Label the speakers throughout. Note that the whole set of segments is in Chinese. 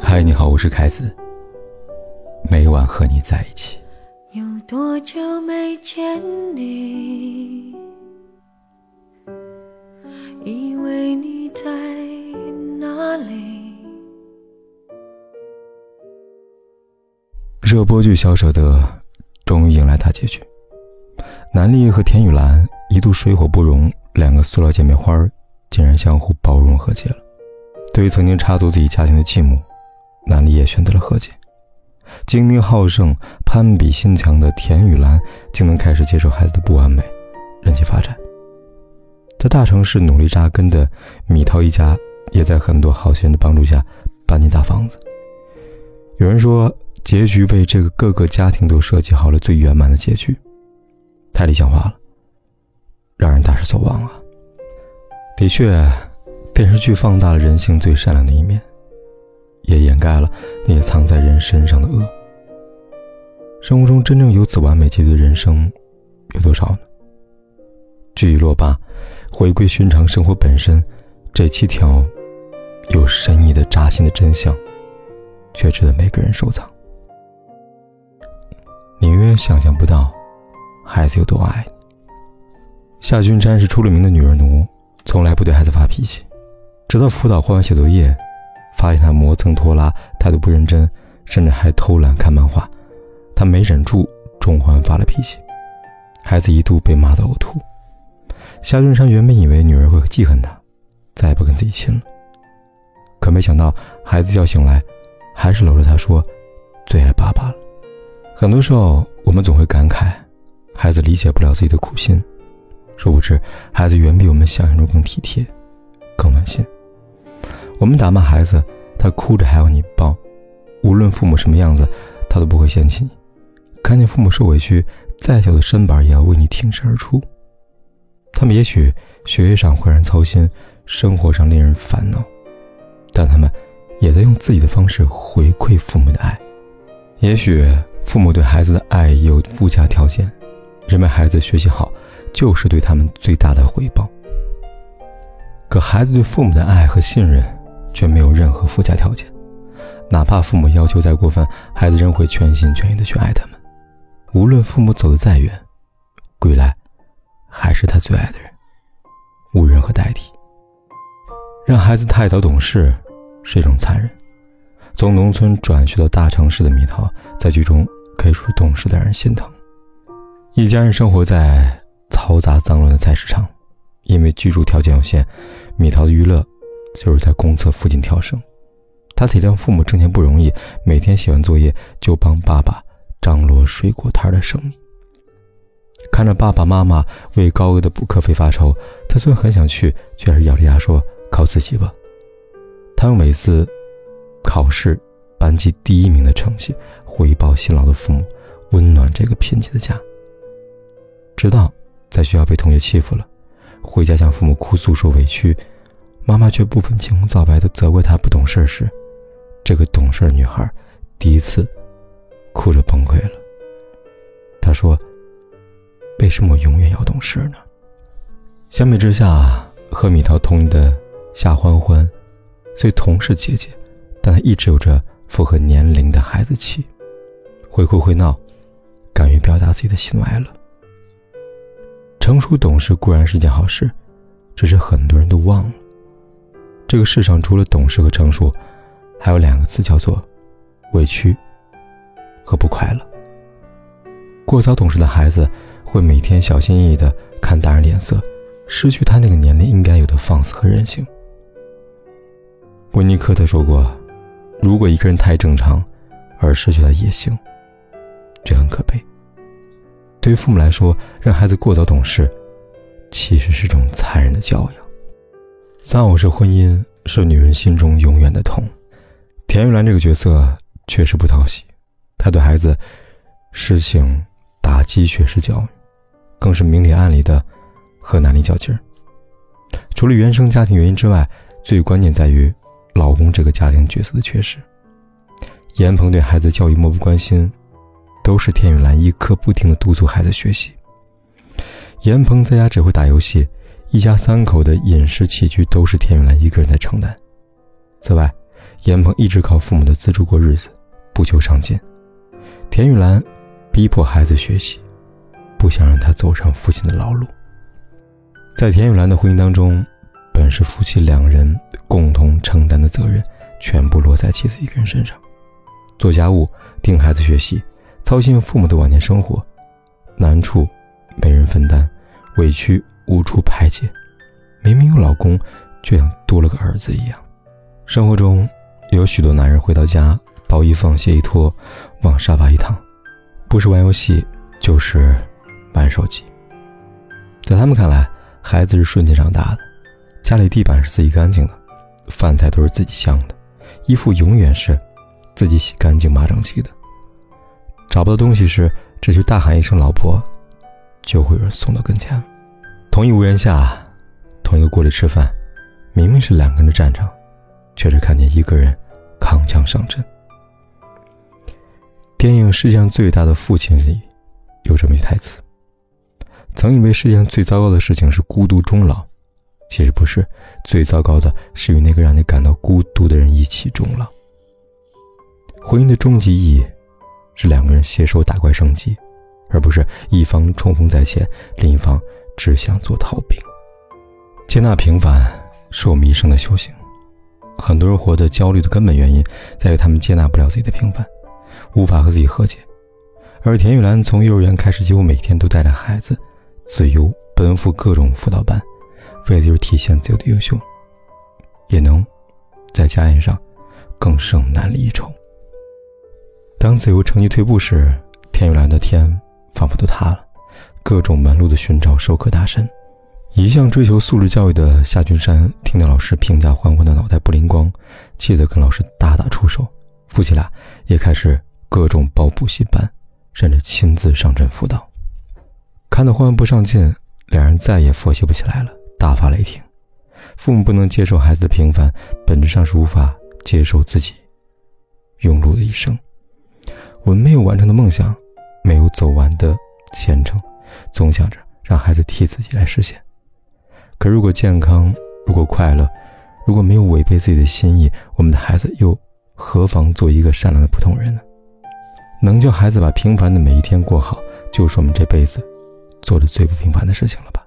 Speaker 1: 嗨，你好，我是凯子。每晚和你在一起。
Speaker 2: 有多久没见你？以为你在哪里？
Speaker 1: 热播剧《小舍得》终于迎来大结局。南丽和田雨岚一度水火不容，两个塑料姐妹花竟然相互包容和解了。对于曾经插足自己家庭的继母，南丽也选择了和解。精明好胜、攀比心强的田雨岚，竟能开始接受孩子的不完美，任其发展。在大城市努力扎根的米涛一家，也在很多好心人的帮助下搬进大房子。有人说，结局为这个各个家庭都设计好了最圆满的结局，太理想化了，让人大失所望啊！的确，电视剧放大了人性最善良的一面。也掩盖了那些藏在人身上的恶。生活中真正有此完美结局的人生有多少呢？剧已落罢，回归寻常生活本身，这七条有深意的扎心的真相，却值得每个人收藏。你永远想象不到，孩子有多爱你。夏君山是出了名的女儿奴，从来不对孩子发脾气，直到辅导画完写作业。发现他磨蹭拖拉，态度不认真，甚至还偷懒看漫画，他没忍住，中欢发了脾气，孩子一度被骂到呕吐。夏俊山原本以为女儿会记恨他，再也不跟自己亲了，可没想到孩子一觉醒来，还是搂着他说：“最爱爸爸了。”很多时候，我们总会感慨，孩子理解不了自己的苦心，殊不知，孩子远比我们想象中更体贴，更暖心。我们打骂孩子，他哭着还要你抱；无论父母什么样子，他都不会嫌弃你。看见父母受委屈，再小的身板也要为你挺身而出。他们也许学业上会让人操心，生活上令人烦恼，但他们也在用自己的方式回馈父母的爱。也许父母对孩子的爱有附加条件，认为孩子学习好就是对他们最大的回报。可孩子对父母的爱和信任。却没有任何附加条件，哪怕父母要求再过分，孩子仍会全心全意的去爱他们。无论父母走得再远，归来还是他最爱的人，无人可代替。让孩子太早懂事是一种残忍。从农村转学到大城市的蜜桃，在剧中可以说懂事的让人心疼。一家人生活在嘈杂脏乱的菜市场，因为居住条件有限，蜜桃的娱乐。就是在公厕附近跳绳，他体谅父母挣钱不容易，每天写完作业就帮爸爸张罗水果摊的生意。看着爸爸妈妈为高额的补课费发愁，他虽然很想去，却还是咬着牙说：“靠自己吧。”他用每次考试班级第一名的成绩回报辛劳的父母，温暖这个贫瘠的家。直到在学校被同学欺负了，回家向父母哭诉说委屈。妈妈却不分青红皂白的责怪她不懂事时，这个懂事女孩第一次哭着崩溃了。她说：“为什么我永远要懂事呢？”相比之下，和米桃同龄的夏欢欢，虽同是姐姐，但她一直有着符合年龄的孩子气，会哭会闹，敢于表达自己的喜怒哀乐。成熟懂事固然是件好事，只是很多人都忘了。这个世上除了懂事和成熟，还有两个字叫做委屈和不快乐。过早懂事的孩子会每天小心翼翼的看大人脸色，失去他那个年龄应该有的放肆和任性。温尼科特说过：“如果一个人太正常，而失去了野性，这很可悲。”对于父母来说，让孩子过早懂事，其实是种残忍的教养。丧偶式婚姻是女人心中永远的痛。田玉兰这个角色确实不讨喜，她对孩子实行打鸡血式教育，更是明里暗里的和男力较劲儿。除了原生家庭原因之外，最关键在于老公这个家庭角色的缺失。严鹏对孩子教育漠不关心，都是田雨兰一刻不停的督促孩子学习。严鹏在家只会打游戏。一家三口的饮食起居都是田雨兰一个人在承担。此外，严鹏一直靠父母的资助过日子，不求上进。田雨兰逼迫孩子学习，不想让他走上父亲的老路。在田雨兰的婚姻当中，本是夫妻两人共同承担的责任，全部落在妻子一个人身上，做家务、盯孩子学习、操心父母的晚年生活，难处没人分担，委屈无处排解，明明有老公，却像多了个儿子一样。生活中。有许多男人回到家，包一放，鞋一脱，往沙发一躺，不是玩游戏，就是玩手机。在他们看来，孩子是瞬间长大的，家里地板是自己干净的，饭菜都是自己香的，衣服永远是自己洗干净、码整齐的。找不到东西时，只需大喊一声“老婆”，就会有人送到跟前。同一屋檐下，同一个锅里吃饭，明明是两个人的战场。却是看见一个人扛枪上阵。电影《世界上最大的父亲》里有这么一句台词：“曾以为世界上最糟糕的事情是孤独终老，其实不是，最糟糕的是与那个让你感到孤独的人一起终老。”婚姻的终极意义是两个人携手打怪升级，而不是一方冲锋在前，另一方只想做逃兵。接纳平凡是我们一生的修行。很多人活得焦虑的根本原因，在于他们接纳不了自己的平凡，无法和自己和解。而田玉兰从幼儿园开始，几乎每天都带着孩子，自由奔赴各种辅导班，为的就是体现自由的优秀，也能在家宴上更胜男离丑。当自由成绩退步时，田玉兰的天仿佛都塌了，各种门路的寻找，授课大神。一向追求素质教育的夏君山，听到老师评价欢欢的脑袋不灵光，气得跟老师大打出手。夫妻俩也开始各种报补习班，甚至亲自上阵辅导。看到欢欢不上进，两人再也佛系不起来了，大发雷霆。父母不能接受孩子的平凡，本质上是无法接受自己庸碌的一生。我们没有完成的梦想，没有走完的前程，总想着让孩子替自己来实现。可如果健康，如果快乐，如果没有违背自己的心意，我们的孩子又何妨做一个善良的普通人呢？能叫孩子把平凡的每一天过好，就是我们这辈子做的最不平凡的事情了吧？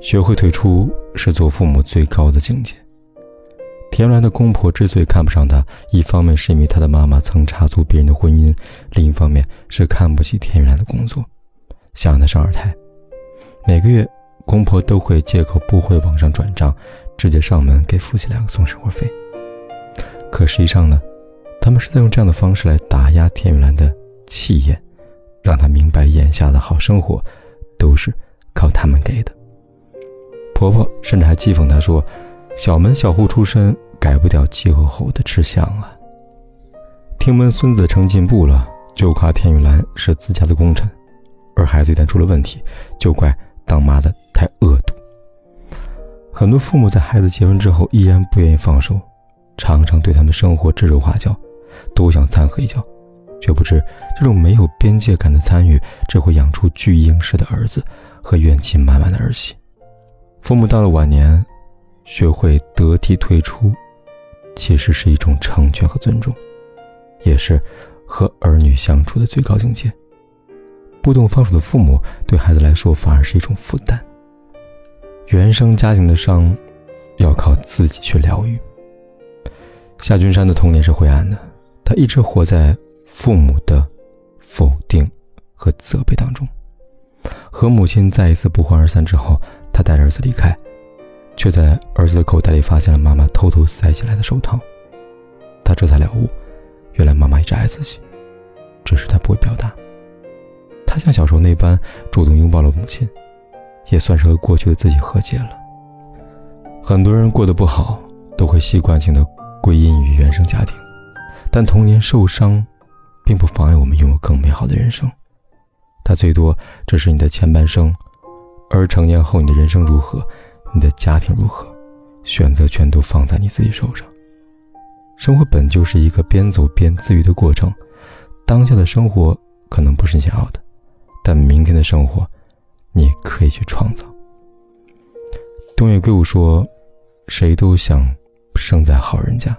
Speaker 1: 学会退出是做父母最高的境界。田兰的公婆之所以看不上他，一方面是因为他的妈妈曾插足别人的婚姻，另一方面是看不起田玉兰的工作，想让他生二胎，每个月。公婆都会借口不会网上转账，直接上门给夫妻两个送生活费。可实际上呢，他们是在用这样的方式来打压田雨兰的气焰，让她明白眼下的好生活都是靠他们给的。婆婆甚至还讥讽她说：“小门小户出身，改不掉气候后的吃相啊。”听闻孙子成进步了，就夸田雨兰是自家的功臣；而孩子一旦出了问题，就怪当妈的。太恶毒。很多父母在孩子结婚之后依然不愿意放手，常常对他们生活指手画脚，都想掺和一脚，却不知这种没有边界感的参与，只会养出巨婴式的儿子和怨气满满的儿媳。父母到了晚年，学会得体退出，其实是一种成全和尊重，也是和儿女相处的最高境界。不懂放手的父母，对孩子来说反而是一种负担。原生家庭的伤，要靠自己去疗愈。夏君山的童年是灰暗的，他一直活在父母的否定和责备当中。和母亲再一次不欢而散之后，他带着儿子离开，却在儿子的口袋里发现了妈妈偷偷塞起来的手套。他这才了悟，原来妈妈一直爱自己，只是他不会表达。他像小时候那般主动拥抱了母亲。也算是和过去的自己和解了。很多人过得不好，都会习惯性的归因于原生家庭，但童年受伤，并不妨碍我们拥有更美好的人生。它最多只是你的前半生，而成年后你的人生如何，你的家庭如何，选择权都放在你自己手上。生活本就是一个边走边自愈的过程，当下的生活可能不是你想要的，但明天的生活。你可以去创造。东野圭吾说：“谁都想生在好人家，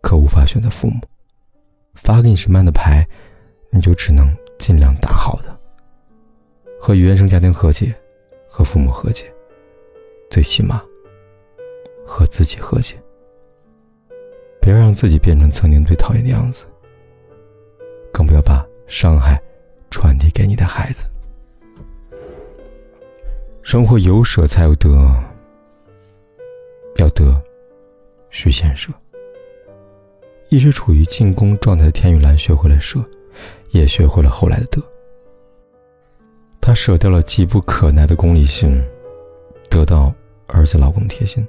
Speaker 1: 可无法选择父母。发给你什么样的牌，你就只能尽量打好的。和原生家庭和解，和父母和解，最起码和自己和解。不要让自己变成曾经最讨厌的样子，更不要把伤害传递给你的孩子。生活有舍才有得，要得需先舍。一直处于进攻状态的田雨岚学会了舍，也学会了后来的得。她舍掉了急不可耐的功利心，得到儿子老公贴心；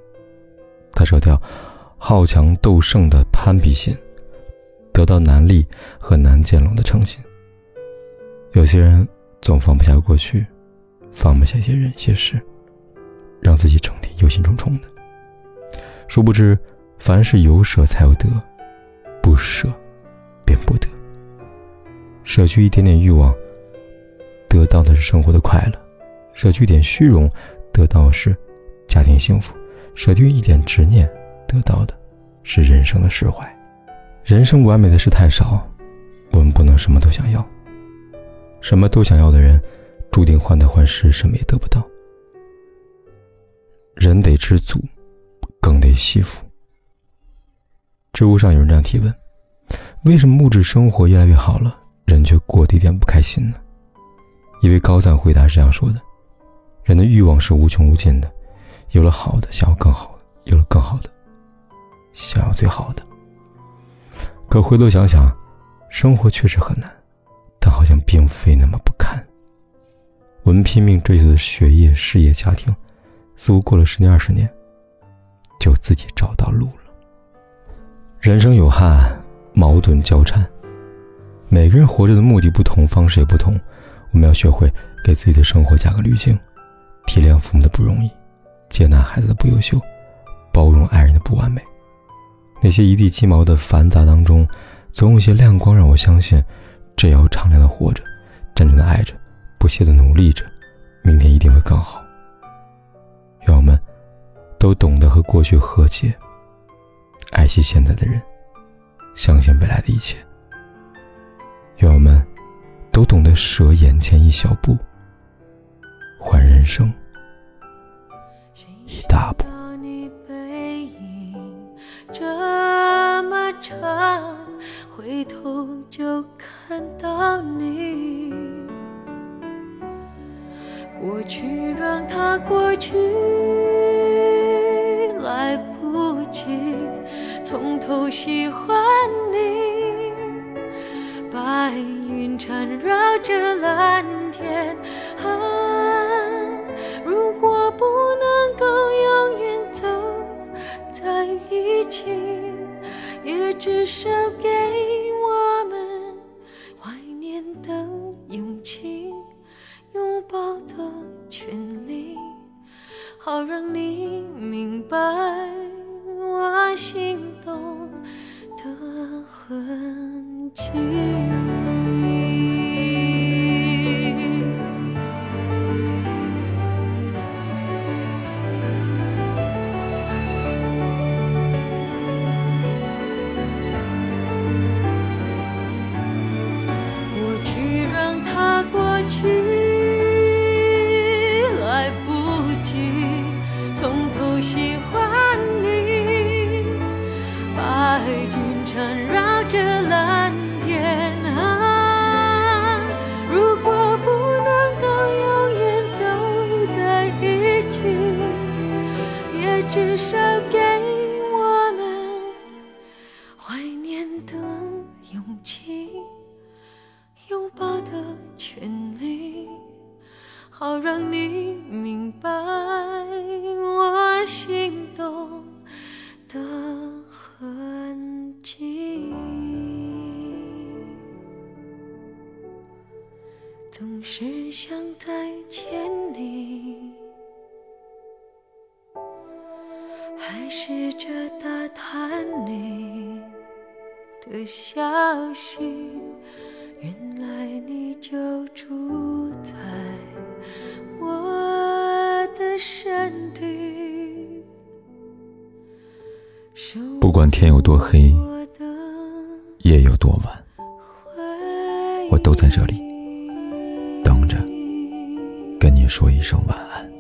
Speaker 1: 她舍掉好强斗胜的攀比心，得到南丽和南建龙的诚心。有些人总放不下过去。放不下一些人些事，让自己整天忧心忡忡的。殊不知，凡是有舍才有得，不舍便不得。舍去一点点欲望，得到的是生活的快乐；舍去一点虚荣，得到的是家庭幸福；舍去一点执念，得到的是人生的释怀。人生完美的事太少，我们不能什么都想要。什么都想要的人。注定患得患失，什么也得不到。人得知足，更得惜福。知乎上有人这样提问：为什么物质生活越来越好了，人却过得一点不开心呢？一位高赞回答是这样说的：人的欲望是无穷无尽的，有了好的，想要更好的；有了更好的，想要最好的。可回头想想，生活确实很难，但好像并非那么不堪。我们拼命追求的学业、事业、家庭，似乎过了十年、二十年，就自己找到路了。人生有憾，矛盾交缠，每个人活着的目的不同，方式也不同。我们要学会给自己的生活加个滤镜，体谅父母的不容易，接纳孩子的不优秀，包容爱人的不完美。那些一地鸡毛的繁杂当中，总有些亮光，让我相信，只要敞亮的活着，真正的爱着。不懈的努力着，明天一定会更好。愿我们都懂得和过去和解，爱惜现在的人，相信未来的一切。愿我们都懂得舍眼前一小步，换人生一大步。
Speaker 2: 回头就看到你。过去让它过去，来不及从头喜欢你。白云缠绕着蓝天，总是想再见你。还试着打探你的消息，原来你就住在我的身体。
Speaker 1: 不管天有多黑，夜有多晚，我都在这里说一声晚安。